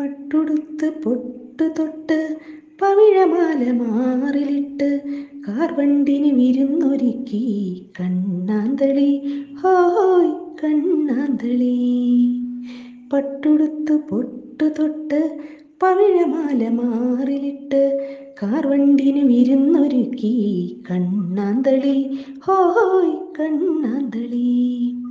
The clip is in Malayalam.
പട്ടുടുത്ത് പൊട്ടു തൊട്ട് പവിഴമാല മാറിലിട്ട് കാർവണ്ടിന് വിരുന്നൊരുക്കി കണ്ണാന്തളി. ഹോയ് കണ്ണാന്തളി. പട്ടുടുത്ത് പൊട്ടു തൊട്ട് പവിഴമാല മാറിലിട്ട് കാർവണ്ടിന് വിരുന്നൊരുക്കി കണ്ണാന്തളി. ഹോയ് കണ്ണാന്തളി.